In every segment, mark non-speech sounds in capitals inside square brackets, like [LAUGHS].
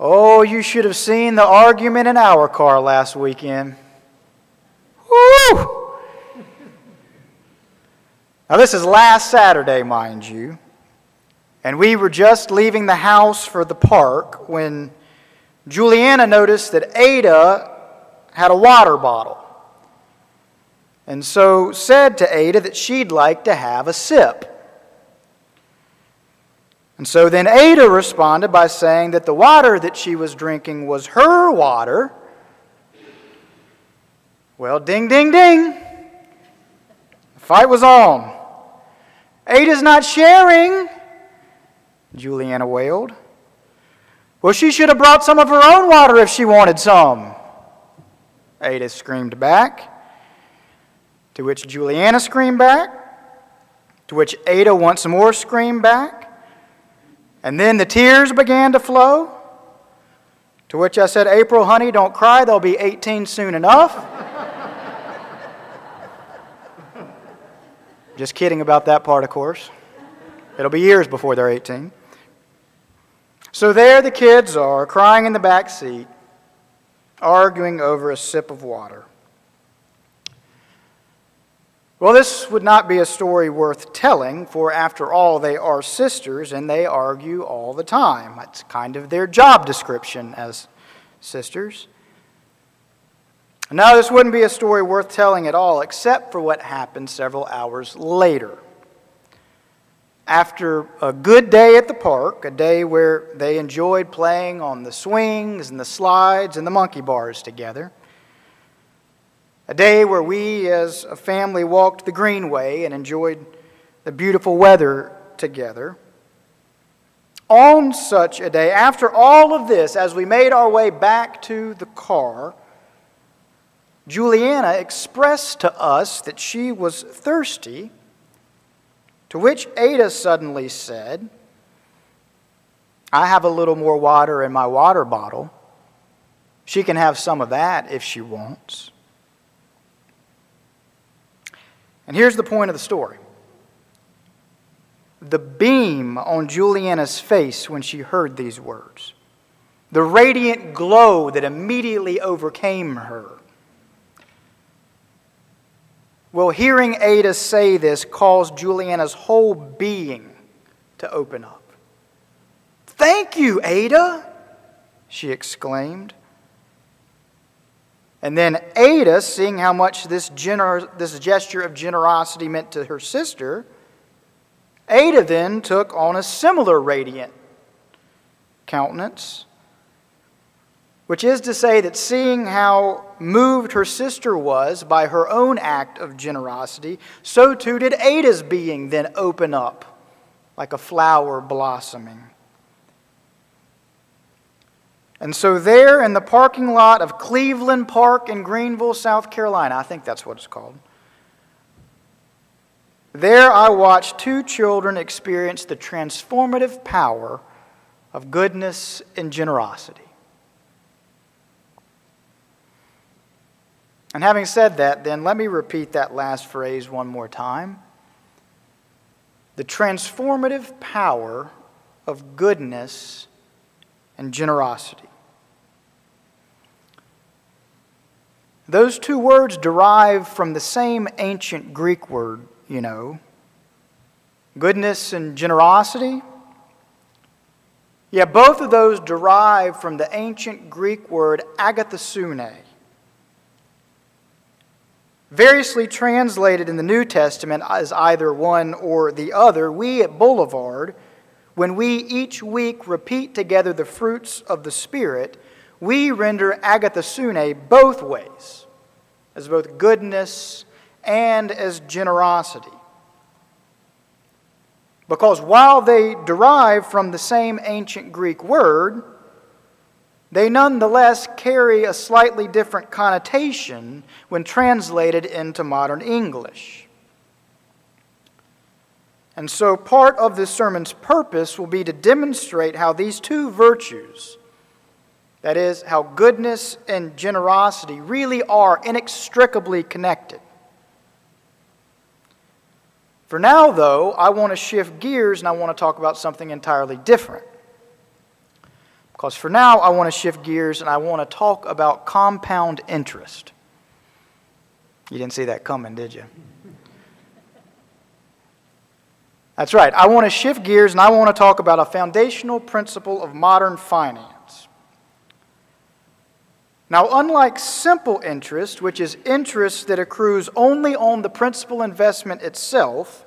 Oh, you should have seen the argument in our car last weekend. Woo! Now, this is last Saturday, mind you. And we were just leaving the house for the park when Juliana noticed that Ada had a water bottle. And so said to Ada that she'd like to have a sip. And so then Ada responded by saying that the water that she was drinking was her water. Well, ding, ding, ding. The fight was on. Ada's not sharing, Juliana wailed. Well, she should have brought some of her own water if she wanted some. Ada screamed back. To which Juliana screamed back. To which Ada once more screamed back. And then the tears began to flow. To which I said, April, honey, don't cry. They'll be 18 soon enough. Just kidding about that part, of course. It'll be years before they're 18. So there the kids are, crying in the back seat, arguing over a sip of water. Well, this would not be a story worth telling, for after all, they are sisters and they argue all the time. That's kind of their job description as sisters. No, this wouldn't be a story worth telling at all, except for what happened several hours later. After a good day at the park, a day where they enjoyed playing on the swings and the slides and the monkey bars together, a day where we as a family walked the Greenway and enjoyed the beautiful weather together. On such a day, after all of this, as we made our way back to the car, Juliana expressed to us that she was thirsty, to which Ada suddenly said, I have a little more water in my water bottle. She can have some of that if she wants. And here's the point of the story the beam on Juliana's face when she heard these words, the radiant glow that immediately overcame her. Well, hearing Ada say this caused Juliana's whole being to open up. Thank you, Ada, she exclaimed. And then Ada, seeing how much this, gener- this gesture of generosity meant to her sister, Ada then took on a similar radiant countenance, which is to say that seeing how moved her sister was by her own act of generosity, so too did Ada's being then open up like a flower blossoming. And so, there in the parking lot of Cleveland Park in Greenville, South Carolina, I think that's what it's called, there I watched two children experience the transformative power of goodness and generosity. And having said that, then let me repeat that last phrase one more time. The transformative power of goodness and generosity. Those two words derive from the same ancient Greek word, you know goodness and generosity. Yeah, both of those derive from the ancient Greek word agathosune. Variously translated in the New Testament as either one or the other, we at Boulevard, when we each week repeat together the fruits of the Spirit, we render agathosune both ways, as both goodness and as generosity. Because while they derive from the same ancient Greek word, they nonetheless carry a slightly different connotation when translated into modern English. And so, part of this sermon's purpose will be to demonstrate how these two virtues, that is, how goodness and generosity really are inextricably connected. For now, though, I want to shift gears and I want to talk about something entirely different. Because for now, I want to shift gears and I want to talk about compound interest. You didn't see that coming, did you? That's right. I want to shift gears and I want to talk about a foundational principle of modern finance. Now, unlike simple interest, which is interest that accrues only on the principal investment itself,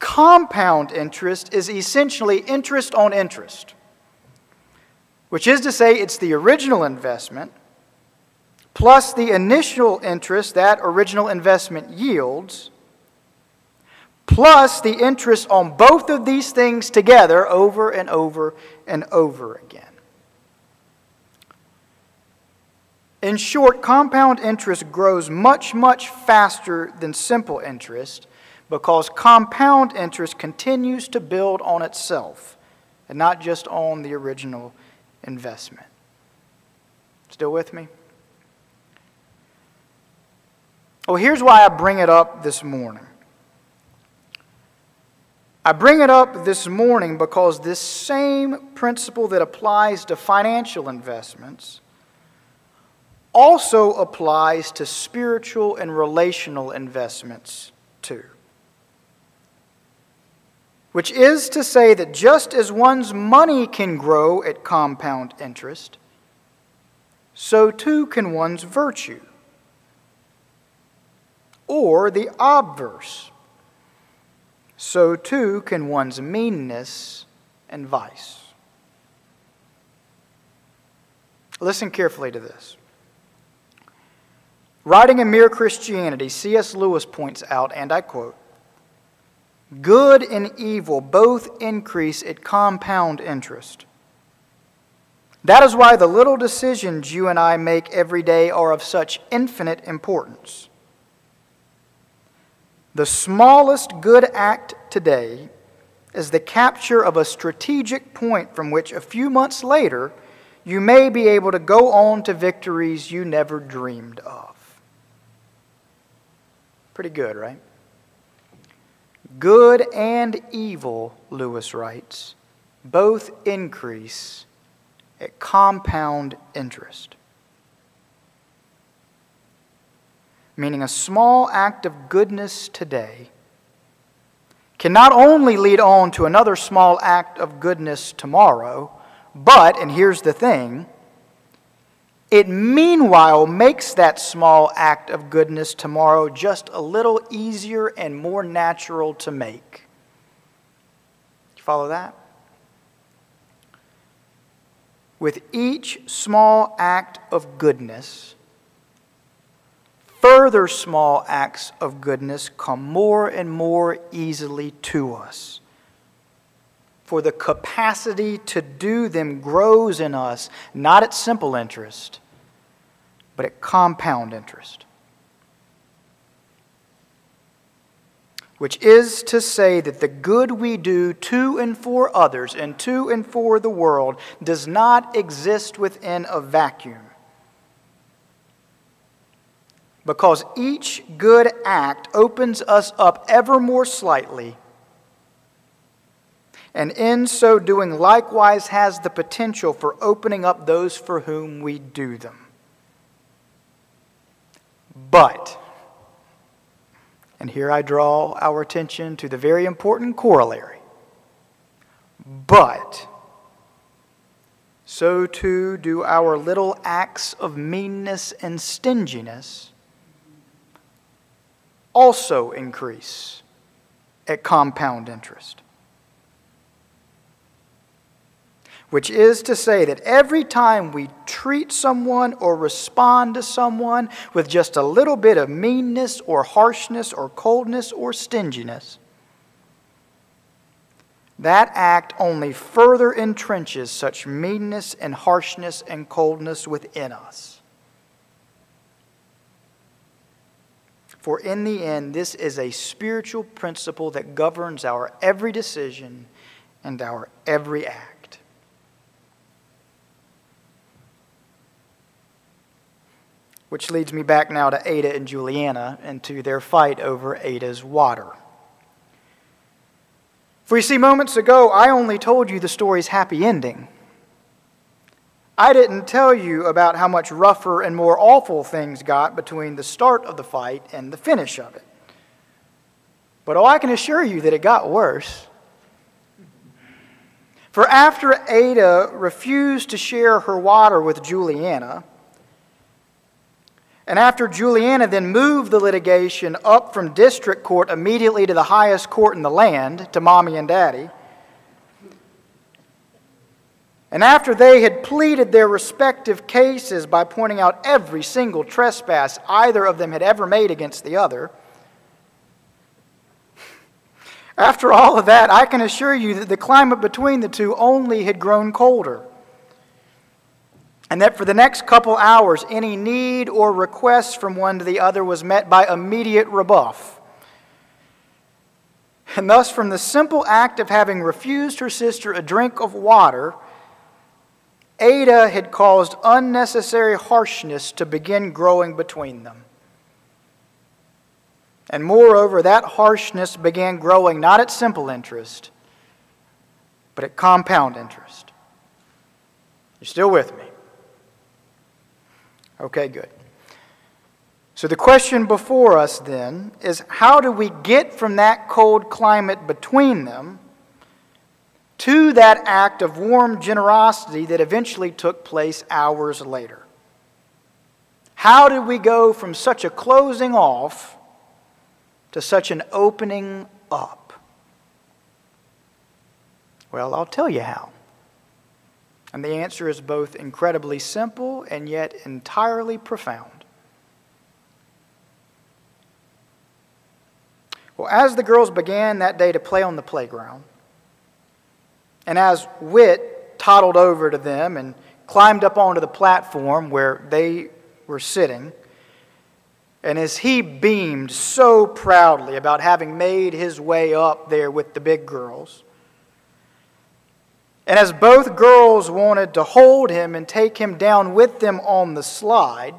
compound interest is essentially interest on interest, which is to say, it's the original investment plus the initial interest that original investment yields plus the interest on both of these things together over and over and over again. In short, compound interest grows much, much faster than simple interest because compound interest continues to build on itself and not just on the original investment. Still with me? Well, here's why I bring it up this morning. I bring it up this morning because this same principle that applies to financial investments also applies to spiritual and relational investments too. Which is to say that just as one's money can grow at compound interest, so too can one's virtue. Or the obverse so too can one's meanness and vice. Listen carefully to this. Writing in Mere Christianity, C.S. Lewis points out, and I quote, Good and evil both increase at compound interest. That is why the little decisions you and I make every day are of such infinite importance. The smallest good act today is the capture of a strategic point from which a few months later you may be able to go on to victories you never dreamed of. Pretty good, right? Good and evil, Lewis writes, both increase at compound interest. Meaning a small act of goodness today, can not only lead on to another small act of goodness tomorrow, but, and here's the thing, it meanwhile makes that small act of goodness tomorrow just a little easier and more natural to make. You follow that? With each small act of goodness, further small acts of goodness come more and more easily to us. For the capacity to do them grows in us, not at simple interest, but at compound interest. Which is to say that the good we do to and for others and to and for the world does not exist within a vacuum because each good act opens us up ever more slightly, and in so doing, likewise has the potential for opening up those for whom we do them. But, and here I draw our attention to the very important corollary, but, so too do our little acts of meanness and stinginess also increase at compound interest. Which is to say that every time we treat someone or respond to someone with just a little bit of meanness or harshness or coldness or stinginess, that act only further entrenches such meanness and harshness and coldness within us. For in the end, this is a spiritual principle that governs our every decision and our every act. Which leads me back now to Ada and Juliana and to their fight over Ada's water. For you see, moments ago, I only told you the story's happy ending. I didn't tell you about how much rougher and more awful things got between the start of the fight and the finish of it. But oh, I can assure you that it got worse. For after Ada refused to share her water with Juliana, and after Juliana then moved the litigation up from district court immediately to the highest court in the land, to mommy and daddy, and after they had pleaded their respective cases by pointing out every single trespass either of them had ever made against the other, after all of that, I can assure you that the climate between the two only had grown colder. And that for the next couple hours, any need or request from one to the other was met by immediate rebuff. And thus, from the simple act of having refused her sister a drink of water, Ada had caused unnecessary harshness to begin growing between them. And moreover, that harshness began growing not at simple interest, but at compound interest. You're still with me? Okay, good. So the question before us then is how do we get from that cold climate between them to that act of warm generosity that eventually took place hours later? How did we go from such a closing off to such an opening up? Well, I'll tell you how. And the answer is both incredibly simple and yet entirely profound. Well, as the girls began that day to play on the playground, and as Whit toddled over to them and climbed up onto the platform where they were sitting, and as he beamed so proudly about having made his way up there with the big girls, and as both girls wanted to hold him and take him down with them on the slide,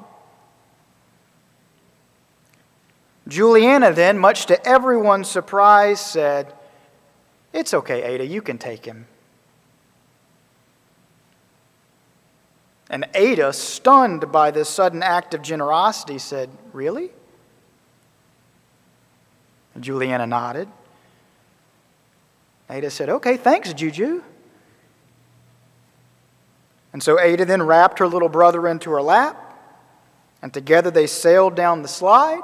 Juliana then, much to everyone's surprise, said, It's okay, Ada, you can take him. And Ada, stunned by this sudden act of generosity, said, Really? And Juliana nodded. Ada said, Okay, thanks, Juju. And so Ada then wrapped her little brother into her lap, and together they sailed down the slide.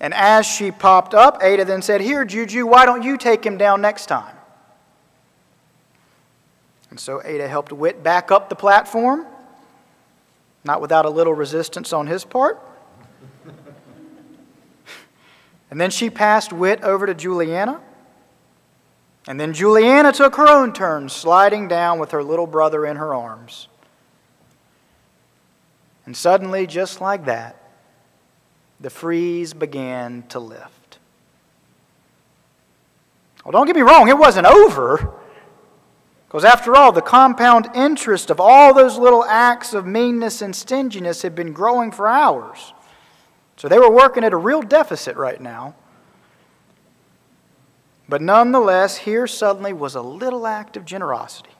And as she popped up, Ada then said, Here, Juju, why don't you take him down next time? And so Ada helped Whit back up the platform, not without a little resistance on his part. [LAUGHS] and then she passed Whit over to Juliana. And then Juliana took her own turn, sliding down with her little brother in her arms. And suddenly, just like that, the freeze began to lift. Well, don't get me wrong, it wasn't over. Because after all, the compound interest of all those little acts of meanness and stinginess had been growing for hours. So they were working at a real deficit right now. But nonetheless, here suddenly was a little act of generosity.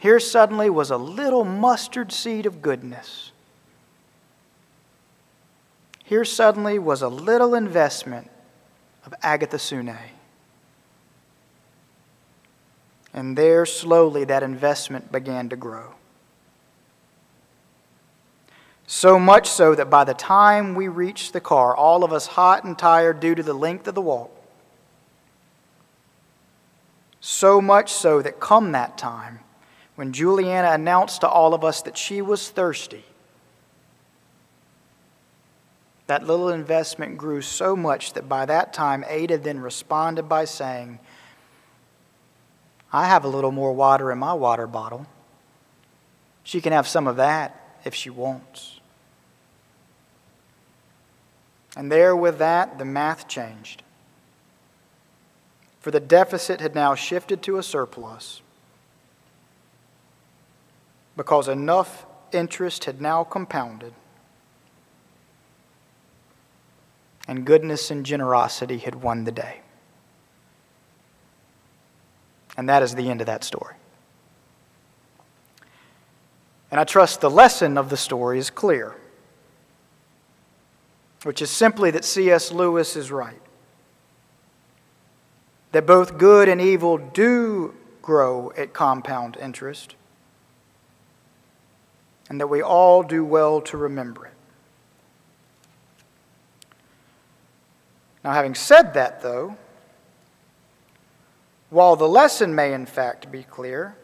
Here suddenly was a little mustard seed of goodness. Here suddenly was a little investment of agathosune. And there slowly that investment began to grow. So much so that by the time we reached the car, all of us hot and tired due to the length of the walk, so much so that come that time, when Juliana announced to all of us that she was thirsty, that little investment grew so much that by that time, Ada then responded by saying, I have a little more water in my water bottle. She can have some of that if she wants. And there with that, the math changed. For the deficit had now shifted to a surplus because enough interest had now compounded, and goodness and generosity had won the day. And that is the end of that story. And I trust the lesson of the story is clear, which is simply that C.S. Lewis is right. That both good and evil do grow at compound interest, and that we all do well to remember it. Now, having said that, though, while the lesson may in fact be clear,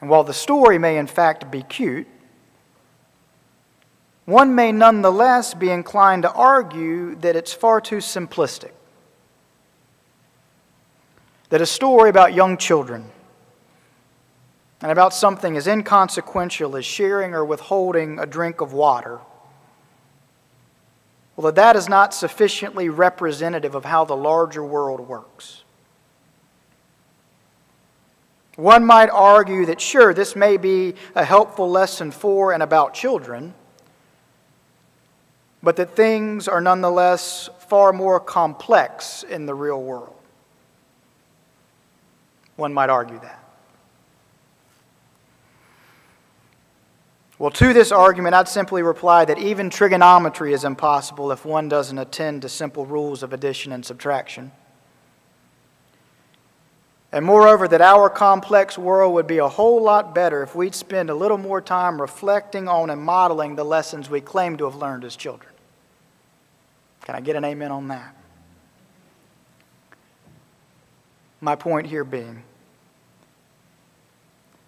and while the story may in fact be cute, one may nonetheless be inclined to argue that it's far too simplistic. That a story about young children and about something as inconsequential as sharing or withholding a drink of water, that that is not sufficiently representative of how the larger world works. One might argue that, sure, this may be a helpful lesson for and about children, but that things are nonetheless far more complex in the real world. One might argue that. Well, to this argument, I'd simply reply that even trigonometry is impossible if one doesn't attend to simple rules of addition and subtraction. And moreover, that our complex world would be a whole lot better if we'd spend a little more time reflecting on and modeling the lessons we claim to have learned as children. Can I get an amen on that? My point here being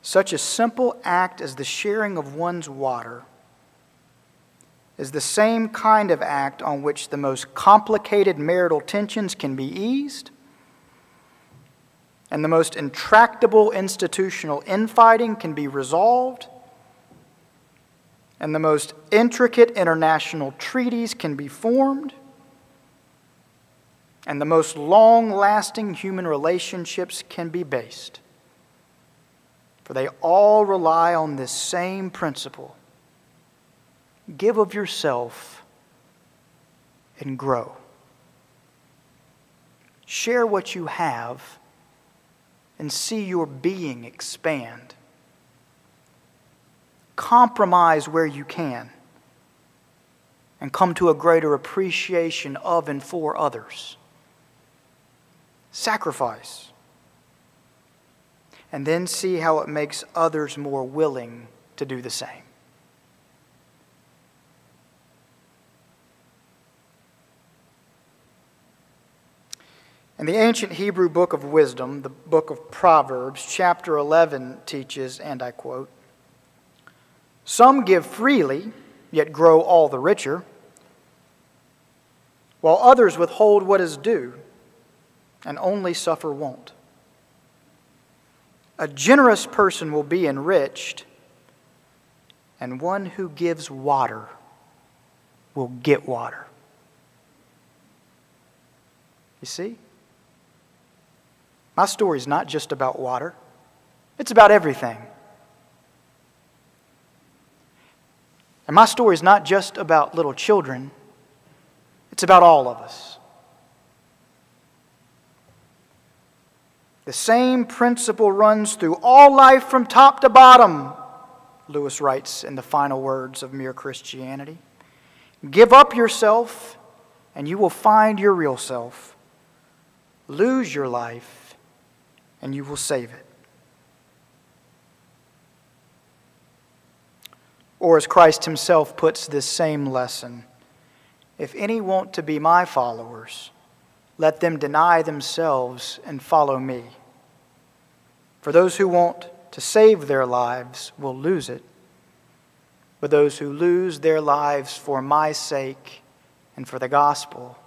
such a simple act as the sharing of one's water is the same kind of act on which the most complicated marital tensions can be eased and the most intractable institutional infighting can be resolved, and the most intricate international treaties can be formed, and the most long lasting human relationships can be based. For they all rely on this same principle give of yourself and grow. Share what you have and see your being expand. Compromise where you can and come to a greater appreciation of and for others. Sacrifice. And then see how it makes others more willing to do the same. In the ancient Hebrew book of wisdom, the book of Proverbs, chapter 11 teaches, and I quote Some give freely, yet grow all the richer, while others withhold what is due and only suffer want. A generous person will be enriched, and one who gives water will get water. You see? My story is not just about water, it's about everything. And my story is not just about little children, it's about all of us. The same principle runs through all life from top to bottom, Lewis writes in the final words of Mere Christianity. Give up yourself, and you will find your real self. Lose your life, and you will save it. Or, as Christ himself puts this same lesson, if any want to be my followers, let them deny themselves and follow me. For those who want to save their lives will lose it, but those who lose their lives for my sake and for the gospel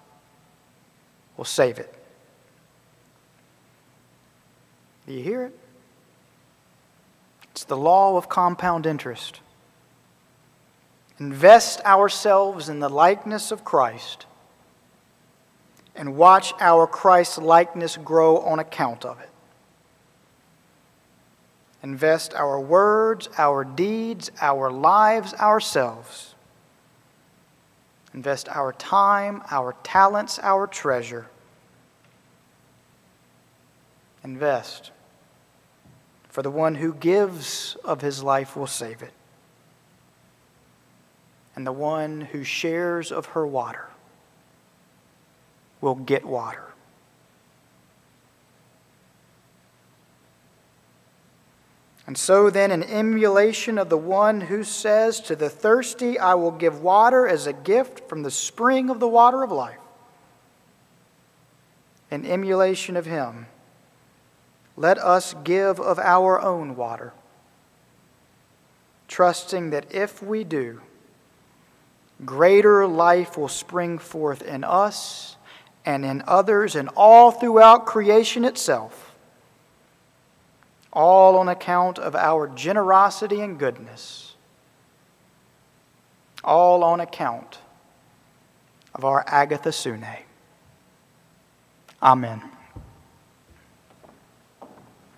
will save it. Do you hear it? It's the law of compound interest. Invest ourselves in the likeness of Christ and watch our Christ likeness grow on account of it. Invest our words, our deeds, our lives, ourselves. Invest our time, our talents, our treasure. Invest For the one who gives of his life will save it, and the one who shares of her water will get water. And so, then, an emulation of the one who says, To the thirsty, I will give water as a gift from the spring of the water of life. An emulation of him. Let us give of our own water, trusting that if we do, greater life will spring forth in us and in others and all throughout creation itself all on account of our generosity and goodness, all on account of our agathosune. Amen.